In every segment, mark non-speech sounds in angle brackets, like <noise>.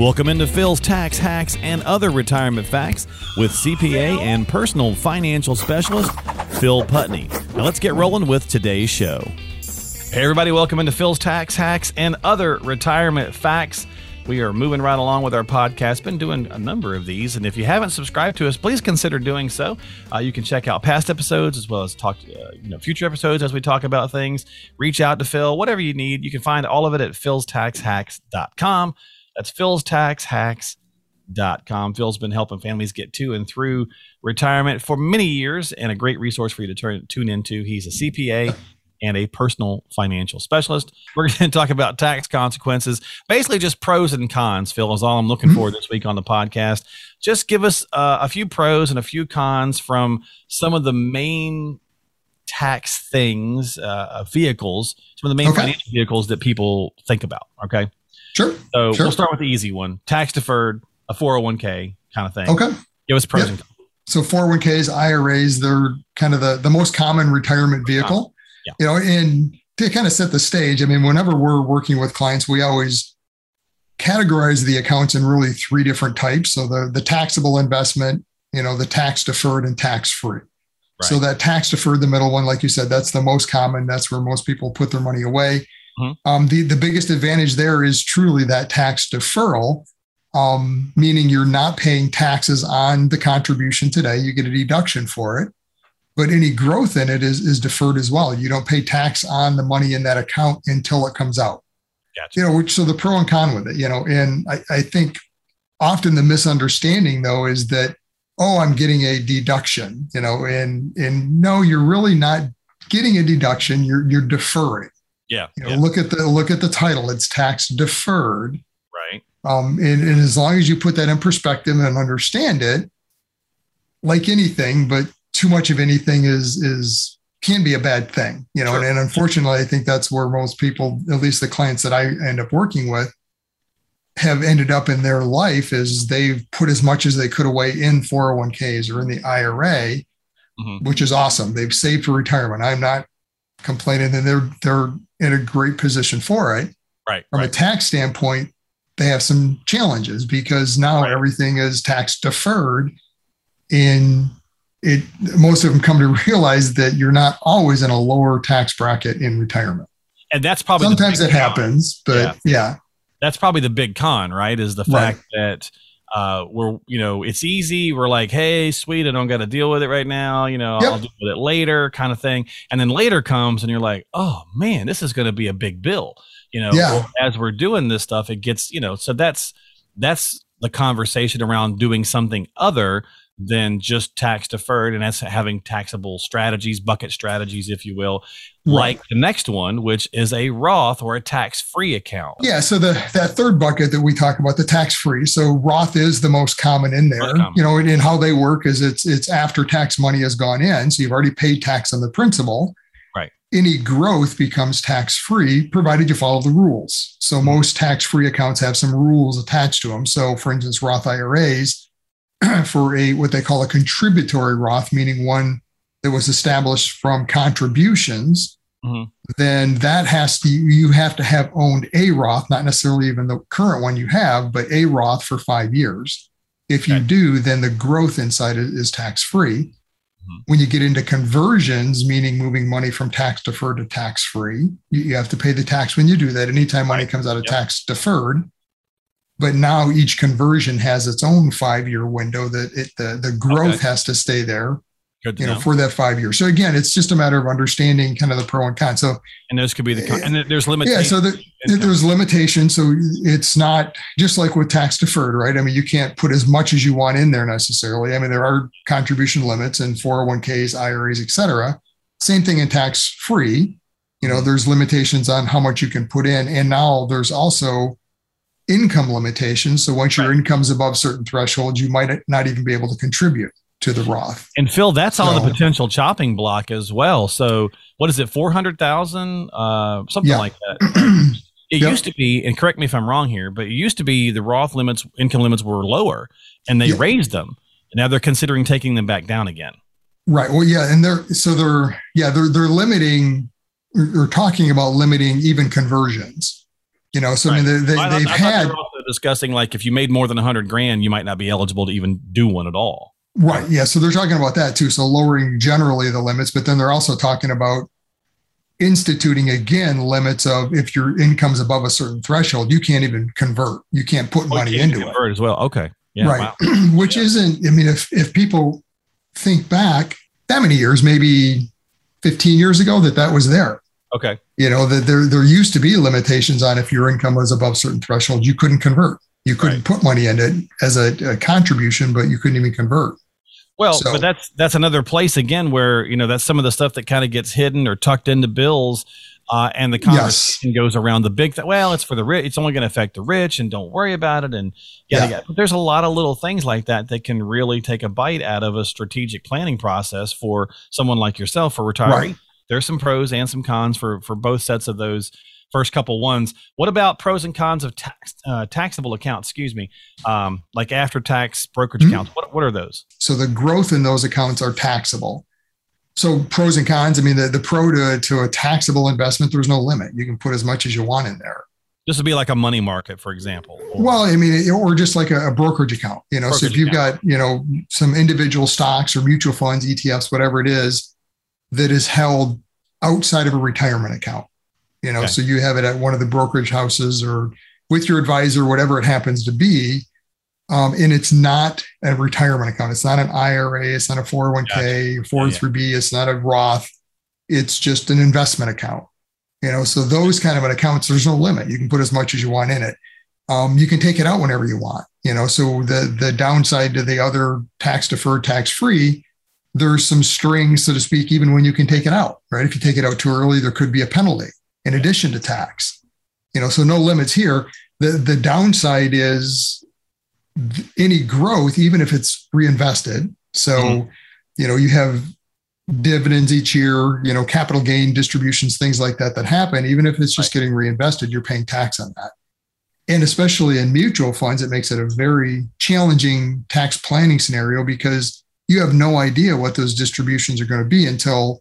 Welcome into Phil's Tax Hacks and Other Retirement Facts with CPA and personal financial specialist Phil Putney. Now let's get rolling with today's show. Hey, everybody, welcome into Phil's Tax Hacks and Other Retirement Facts. We are moving right along with our podcast. Been doing a number of these, and if you haven't subscribed to us, please consider doing so. Uh, you can check out past episodes as well as talk, uh, you know, future episodes as we talk about things. Reach out to Phil, whatever you need. You can find all of it at philstaxhacks.com. That's philstaxhacks.com. Phil's been helping families get to and through retirement for many years, and a great resource for you to turn, tune into. He's a CPA and a personal financial specialist. We're going <laughs> to talk about tax consequences, basically just pros and cons. Phil is all I'm looking for this week on the podcast. Just give us uh, a few pros and a few cons from some of the main tax things, uh, vehicles, some of the main Okay. financial vehicles that people think about. Okay, Sure. so Sure. we'll start with the easy one: tax deferred, a 401k kind of thing. Okay. Give us pros Yep. and cons. So 401ks, IRAs, they're kind of the, the most common retirement vehicle. Ah, yeah. You know, and to kind of set the stage, I mean, whenever we're working with clients, we always categorize the accounts in really three different types. So the the taxable investment, you know, the tax deferred and tax free. Right. So that tax deferred, the middle one, like you said, that's the most common. That's where most people put their money away. Mhm. Um, the the biggest advantage there is truly that tax deferral, um, meaning you're not paying taxes on the contribution today. You get a deduction for it, but any growth in it is is deferred as well. You don't pay tax on the money in that account until it comes out Gotcha. you know, which so the pro and con with it, you know, and I, I think often the misunderstanding though is that, oh, I'm getting a deduction, you know, and and no, you're really not getting a deduction, you're you're deferring. Yeah. You know, yeah. look at the look at the title, it's tax deferred. Right. Um, and, and as long as you put that in perspective and understand it, like anything, but too much of anything is is can be a bad thing, you know. Sure. And, and unfortunately, I think that's where most people, at least the clients that I end up working with, have ended up in their life is they've put as much as they could away in 401ks or in the IRA, Mhm. which is awesome. They've saved for retirement. I'm not complaining, and they're they're in a great position for it Right. from a tax standpoint, they have some challenges because now Right. everything is tax deferred. And it most of them come to <laughs> realize that you're not always in a lower tax bracket in retirement. And that's probably Sometimes it con. happens, but yeah, that's probably the big con, right? Is the Right. fact that uh, we're, you know, it's easy. We're like, hey, sweet, I don't got to deal with it right now. You know, Yep. I'll deal with it later, kind of thing. And then later comes, and you're like, oh man, this is going to be a big bill. You know, Yeah. as we're doing this stuff, it gets, you know, so that's that's the conversation around doing something other than just tax deferred, and that's having taxable strategies, bucket strategies, if you will, like the next one, which is a Roth or a tax free account. Yeah. So the that third bucket that we talk about, the tax free. So Roth is the most common in there. Common. You know, and, and how they work is it's it's after tax money has gone in. So you've already paid tax on the principal. Right. Any growth becomes tax free, provided you follow the rules. So mm-hmm. most tax free accounts have some rules attached to them. So for instance, Roth IRAs <clears throat> for a what they call a contributory Roth, meaning one that was established from contributions Mhm. then that has to you have to have owned a Roth, not necessarily even the current one you have, but a Roth for five years. If you Okay. do, then the growth inside it is tax free. Mhm. When you get into conversions, meaning moving money from tax deferred to tax free, you, you have to pay the tax when you do that. Anytime money comes out of Yep. tax deferred. But now each conversion has its own five year window that it the, the growth Okay. has to stay there, Good to you know, know. for that five years. So again, it's just a matter of understanding kind of the pro and con. So and those could be the con- eh, and there- there's yeah, limitations. so the, there's limitations. So it's not just like with tax deferred, right? I mean, you can't put as much as you want in there necessarily. I mean, there are contribution limits in 401ks, IRAs, et cetera. Same thing in tax free. You know, mm-hmm. there's limitations on how much you can put in. And now there's also income limitations. So once your Right. income's above certain thresholds, you might not even be able to contribute to the Roth. and Phil, that's on the potential chopping block as well. So what is it, four hundred thousand, uh, something Yeah. like that. <clears throat> It Yep. used to be, and correct me if I'm wrong here, but it used to be the Roth limits, income limits were lower, and they Yeah. raised them. Now they're considering taking them back down again. Right. Well, yeah, and they're so they're yeah they're they're limiting or, or talking about limiting even conversions. You know, so I mean they, they, I, they've I thought they had were also discussing like if you made more than 100 grand, you might not be eligible to even do one at all. Right. Yeah. So they're talking about that too. So lowering generally the limits, but then they're also talking about instituting again limits of if your income's above a certain threshold, you can't even convert. You can't put oh, money into convert it. as well. Okay. Yeah, right. Wow. <clears throat> Which yeah. isn't, I mean, if, if people think back that many years, maybe 15 years ago, that that was there. Okay. You know, that there, there used to be limitations on if your income was above certain threshold, you couldn't convert. You couldn't right. put money in it as a, a, contribution, but you couldn't even convert. Well, so, but that's that's another place again where you know that's some of the stuff that kind of gets hidden or tucked into bills, uh, and the conversation yes. goes around the big. Th- well, it's for the rich. It's only going to affect the rich, and don't worry about it. And yeah, yeah. there's a lot of little things like that that can really take a bite out of a strategic planning process for someone like yourself for retiree. Right. There's some pros and some cons for for both sets of those first couple ones. What about pros and cons of tax, uh, taxable accounts? Excuse me, um, like after tax brokerage mm-hmm. accounts. What what are those? So the growth in those accounts are taxable. So pros and cons. I mean, the, the pro to, to a taxable investment, there's no limit. You can put as much as you want in there. This would be like a money market, for example. Or, well, I mean, or just like a, a brokerage account. You know, brokerage so if you've account. got you know some individual stocks or mutual funds, ETFs, whatever it is, that is held outside of a retirement account you know, okay. so you have it at one of the brokerage houses or with your advisor, whatever it happens to be. Um, and it's not a retirement account. It's not an IRA. It's not a 401k, gotcha. 403b. Yeah, yeah. It's not a Roth. It's just an investment account. You know, so those kind of an accounts, there's no limit. You can put as much as you want in it. Um, you can take it out whenever you want. You know, so the the downside to the other tax deferred, tax free, there's some strings, so to speak, even when you can take it out. Right? If you take it out too early, there could be a penalty in addition to tax. You know, so no limits here. The the downside is any growth, even if it's reinvested. So, mm-hmm. you know, you have dividends each year, you know, capital gain distributions, things like that that happen. Even if it's just right. getting reinvested, you're paying tax on that. And especially in mutual funds, it makes it a very challenging tax planning scenario because you have no idea what those distributions are going to be until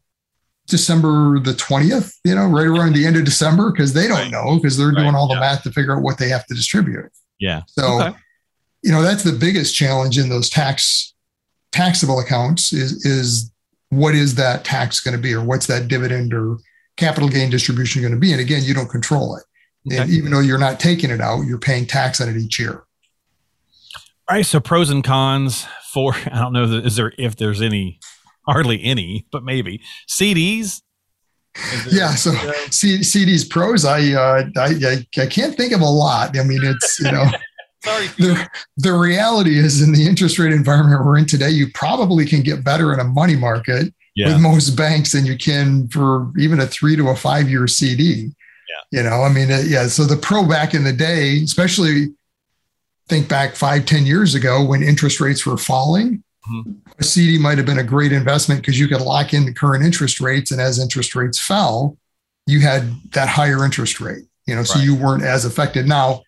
December the 20th, you know, right around the end of December, because they don't right. know because they're doing all the yeah. math to figure out what they have to distribute. Yeah. So, okay. you know, that's the biggest challenge in those tax taxable accounts is is what is that tax going to be or what's that dividend or capital gain distribution going to be? And again, you don't control it. Okay. And even though you're not taking it out, you're paying tax on it each year. All right. So pros and cons for <laughs> I don't know is there if there's any hardly any, but maybe CDs. Yeah, so C- CDs pros, I, uh, I I can't think of a lot. I mean, it's you know. <laughs> Sorry. The, the reality is, in the interest rate environment we're in today, you probably can get better in a money market yeah. with most banks than you can for even a three to a five year CD. Yeah. You know, I mean, yeah. So the pro back in the day, especially think back five, ten years ago when interest rates were falling, Mm-hmm. A CD might have been a great investment because you could lock in the current interest rates, and as interest rates fell, you had that higher interest rate. You know, so right. you weren't as affected. Now,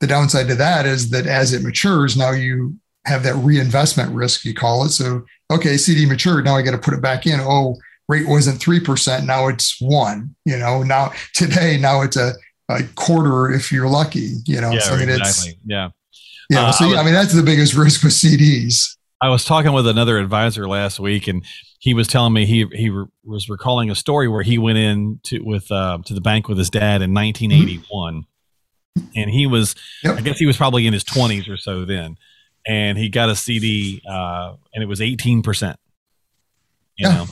the downside to that is that as it matures, now you have that reinvestment risk, you call it. So, okay, CD matured. Now I got to put it back in. Oh, rate wasn't 3%. Now it's one, you know, now <laughs> today, now it's a, a quarter if you're lucky, you know, yeah, so exactly. it's, yeah. Yeah. Uh, so, yeah, I mean, that's the biggest <laughs> risk with CDs. I was talking with another advisor last week, and he was telling me he he re- was recalling a story where he went in to with uh, to the bank with his dad in 1981, mm-hmm. and he was yep. I guess he was probably in his 20s or so then, and he got a CD uh, and it was 18 percent. You yeah. know,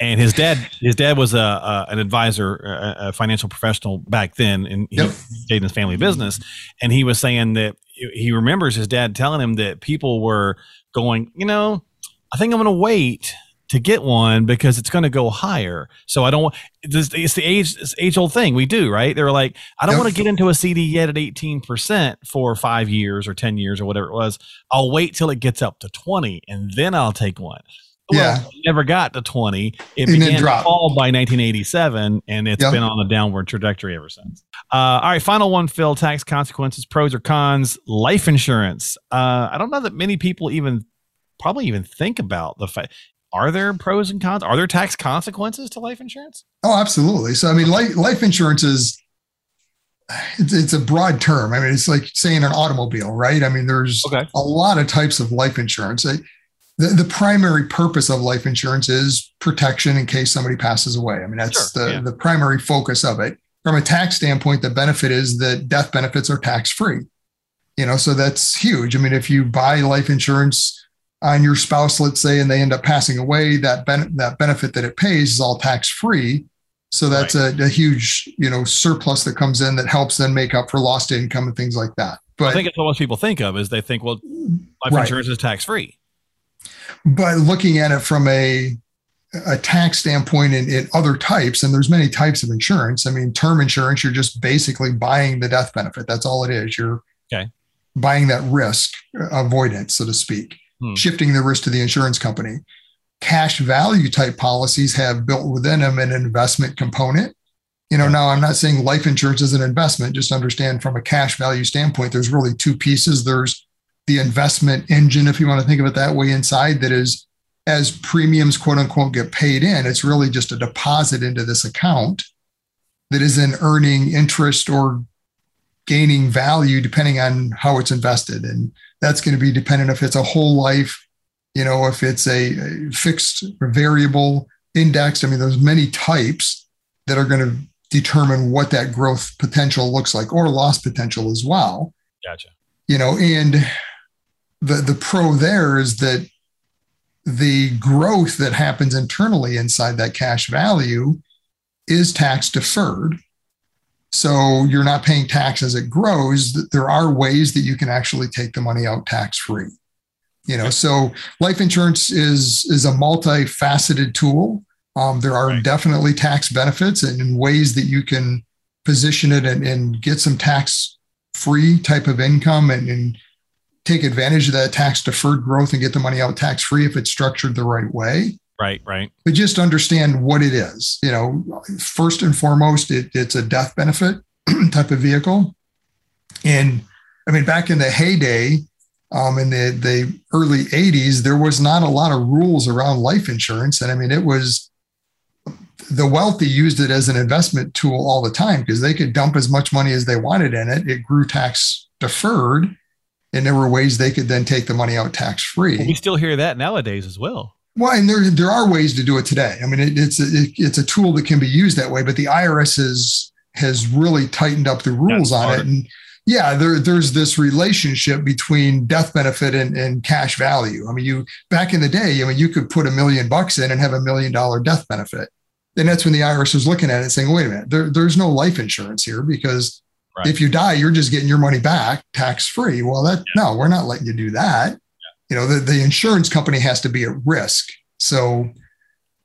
and his dad his dad was a, a an advisor, a, a, financial professional back then, and he yep. stayed in his family business, and he was saying that he remembers his dad telling him that people were going, you know, I think I'm going to wait to get one because it's going to go higher. So I don't. It's, it's the age it's age old thing we do, right? They're like, I don't want to get into a CD yet at 18 percent for five years or 10 years or whatever it was. I'll wait till it gets up to 20 and then I'll take one. Well, yeah, never got to 20. It and began to fall by 1987, and it's yep. been on a downward trajectory ever since. Uh, all right, final one, Phil. Tax consequences, pros or cons. Life insurance. Uh, I don't know that many people even probably even think about the fact. Are there pros and cons? Are there tax consequences to life insurance? Oh, absolutely. So, I mean, life, life insurance is it's, it's a broad term. I mean, it's like saying an automobile, right? I mean, there's Okay. a lot of types of life insurance. The, the primary purpose of life insurance is protection in case somebody passes away. I mean, that's Sure, the, yeah. the primary focus of it. From a tax standpoint, the benefit is that death benefits are tax free. You know, so that's huge. I mean, if you buy life insurance on your spouse, let's say, and they end up passing away, that ben- that benefit that it pays is all tax free. So that's a, a huge, you know, surplus that comes in that helps then make up for lost income and things like that. But I think it's what most people think of is they think, well, life Right. insurance is tax free. But looking at it from a a tax standpoint in, in other types, and there's many types of insurance. I mean, term insurance, you're just basically buying the death benefit. That's all it is. You're Okay. buying that risk avoidance, so to speak, Hmm. shifting the risk to the insurance company. Cash value type policies have built within them an investment component. You know, now I'm not saying life insurance is an investment, just understand from a cash value standpoint, there's really two pieces. There's the investment engine, if you want to think of it that way, inside that is as premiums, quote unquote, get paid in, it's really just a deposit into this account that is then earning interest or gaining value depending on how it's invested. And that's going to be dependent if it's a whole life, you know, if it's a, fixed or variable indexed. I mean, there's many types that are going to determine what that growth potential looks like or loss potential as well Gotcha. you know and the the pro there is that the growth that happens internally inside that cash value is tax deferred. So you're not paying tax as it grows. There are ways that you can actually take the money out tax free you know so life insurance is is a multifaceted tool. Um, there are Right. definitely tax benefits and, and ways that you can position it and, and get some tax free type of income and, and take advantage of that tax deferred growth and get the money out tax free if it's structured the right way. Right, right. but just understand what it is. You know first and foremost it, it's a death benefit <clears throat> type of vehicle. And i mean back in the heyday um, in the, the early 80s there was not a lot of rules around life insurance. And i mean it was the wealthy used it as an investment tool all the time because they could dump as much money as they wanted in it. It grew tax deferred and there were ways they could then take the money out tax free we still hear that nowadays as well. well, and there there are ways to do it today. I mean, it, it's a, it, it's a tool that can be used that way, but the IRS has has really tightened up the rules That's on it. And yeah, there there's this relationship between death benefit and, and cash value. I mean, you back in the day, I mean, you could put a million bucks in and have a million dollar death benefit. Then that's when the IRS was looking at it, saying, "Wait a minute, there, there's no life insurance here because Right. if you die, you're just getting your money back tax free." Well, that no, we're not letting you do that. You know, the, the insurance company has to be at risk. So,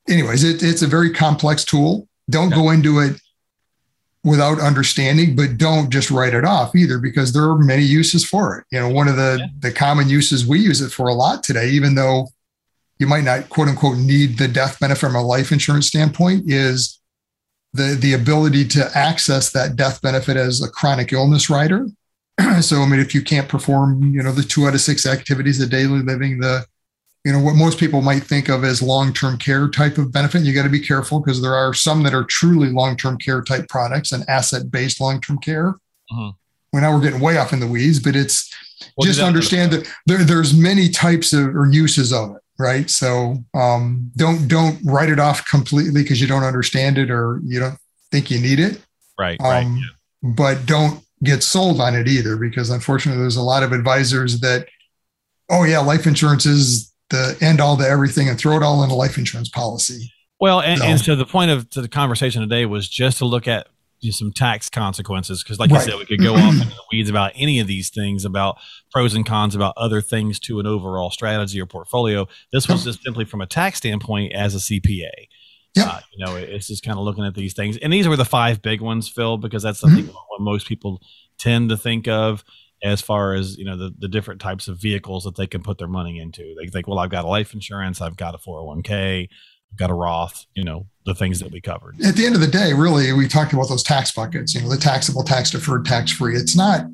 anyways, it, it's a very complex tool. Don't go into it without understanding, but don't just write it off either, because there are many uses for it. You know, one of the Yeah. the common uses we use it for a lot today, even though you might not quote unquote need the death benefit from a life insurance standpoint, is the the ability to access that death benefit as a chronic illness rider. <clears throat> so, I mean, if you can't perform, you know, the two out of six activities of daily living, the you know what most people might think of as long-term care type of benefit you got to be careful because there are some that are truly long-term care type products and asset-based long-term care Mhm. well now we're getting way off in the weeds but it's just understand that there, there's many types of or uses of it right so um, don't don't write it off completely because you don't understand it or you don't think you need it Right, right. um, but don't get sold on it either because unfortunately there's a lot of advisors that oh yeah life insurance is the end all to everything and throw it all in a life insurance policy Well, and, No. and so the point of to the conversation today was just to look at some tax consequences because like right. i said we could go off into the weeds about any of these things about pros and cons about other things to an overall strategy or portfolio this was just simply from a tax standpoint as a cpa yeah. Uh, you know it's just kind of looking at these things and these were the five big ones phil because that's something mm-hmm. what most people tend to think of as far as you know the, the different types of vehicles that they can put their money into they think well i've got a life insurance i've got a 401k got a Roth, you know, the things that we covered. at the end of the day really we talked about those tax buckets you know the taxable tax deferred tax free it's not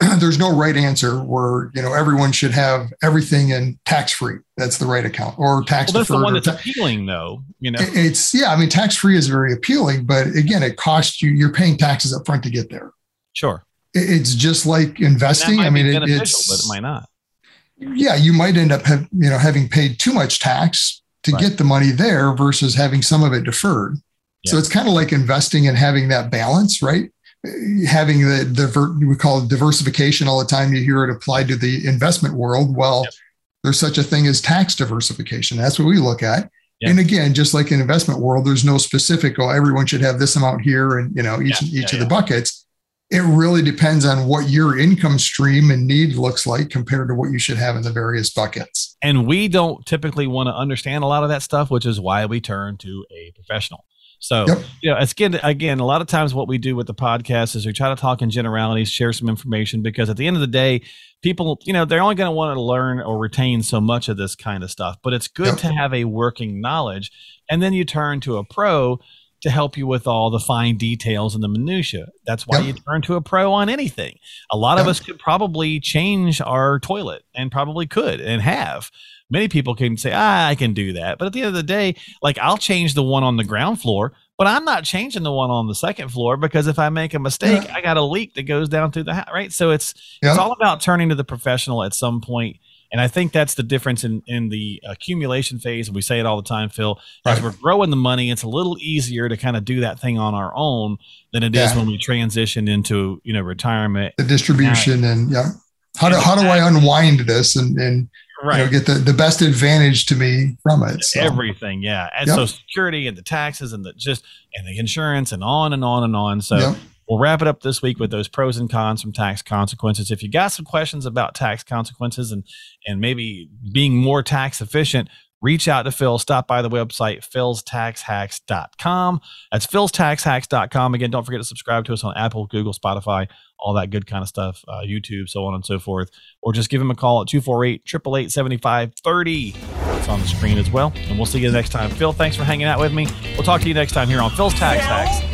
<clears throat> there's no right answer where you know everyone should have everything in tax free that's the right account or tax Well, that's the one that's ta- appealing, though. You know, It- it's yeah i mean tax free is very appealing but again it costs you you're paying taxes up front to get there Sure. It's just like investing. I mean, it, it's but it might not. Yeah, you might end up have, you know having paid too much tax to right. get the money there versus having some of it deferred. Yeah. So it's kind of like investing and having that balance, right? Having the, the we call it diversification all the time. You hear it applied to the investment world. Well, yep. there's such a thing as tax diversification. That's what we look at. Yep. And again, just like in investment world, there's no specific, oh, everyone should have this amount here and you know, each yeah, each yeah, of the buckets it really depends on what your income stream and need looks like compared to what you should have in the various buckets. And we don't typically want to understand a lot of that stuff, which is why we turn to a professional. So, yep. you know, again, again, a lot of times what we do with the podcast is we try to talk in generalities, share some information, because at the end of the day, people, you know, they're only going to want to learn or retain so much of this kind of stuff. But it's good yep. to have a working knowledge, and then you turn to a pro to help you with all the fine details and the minutia. That's why yep. you turn to a pro on anything. A lot yep. of us could probably change our toilet and probably could and have. Many people can say, ah, I can do that. But at the end of the day, like I'll change the one on the ground floor, but I'm not changing the one on the second floor because if I make a mistake, yeah. I got a leak that goes down through the house, right? So it's it's all about turning to the professional at some point and I think that's the difference in, in the accumulation phase. And we say it all the time, Phil. As we're growing the money, it's a little easier to kind of do that thing on our own than it yeah. is when we transition into, you know, retirement. The distribution now, and yeah. How do, how do I unwind this and, and right. you know, get the, the best advantage to me from it? So. Everything. Yeah. And yep. Social Security and the taxes and the just, and the insurance and on and on and on. So yep. We'll wrap it up this week with those pros and cons from tax consequences. If you got some questions about tax consequences and and maybe being more tax efficient, reach out to Phil. Stop by the website, philstaxhacks.com. That's philstaxhacks.com. Again, don't forget to subscribe to us on Apple, Google, Spotify, all that good kind of stuff, uh, YouTube, so on and so forth. Or just give him a call at 248 888 7530. It's on the screen as well. And we'll see you next time. Phil, thanks for hanging out with me. We'll talk to you next time here on Phil's Tax Hacks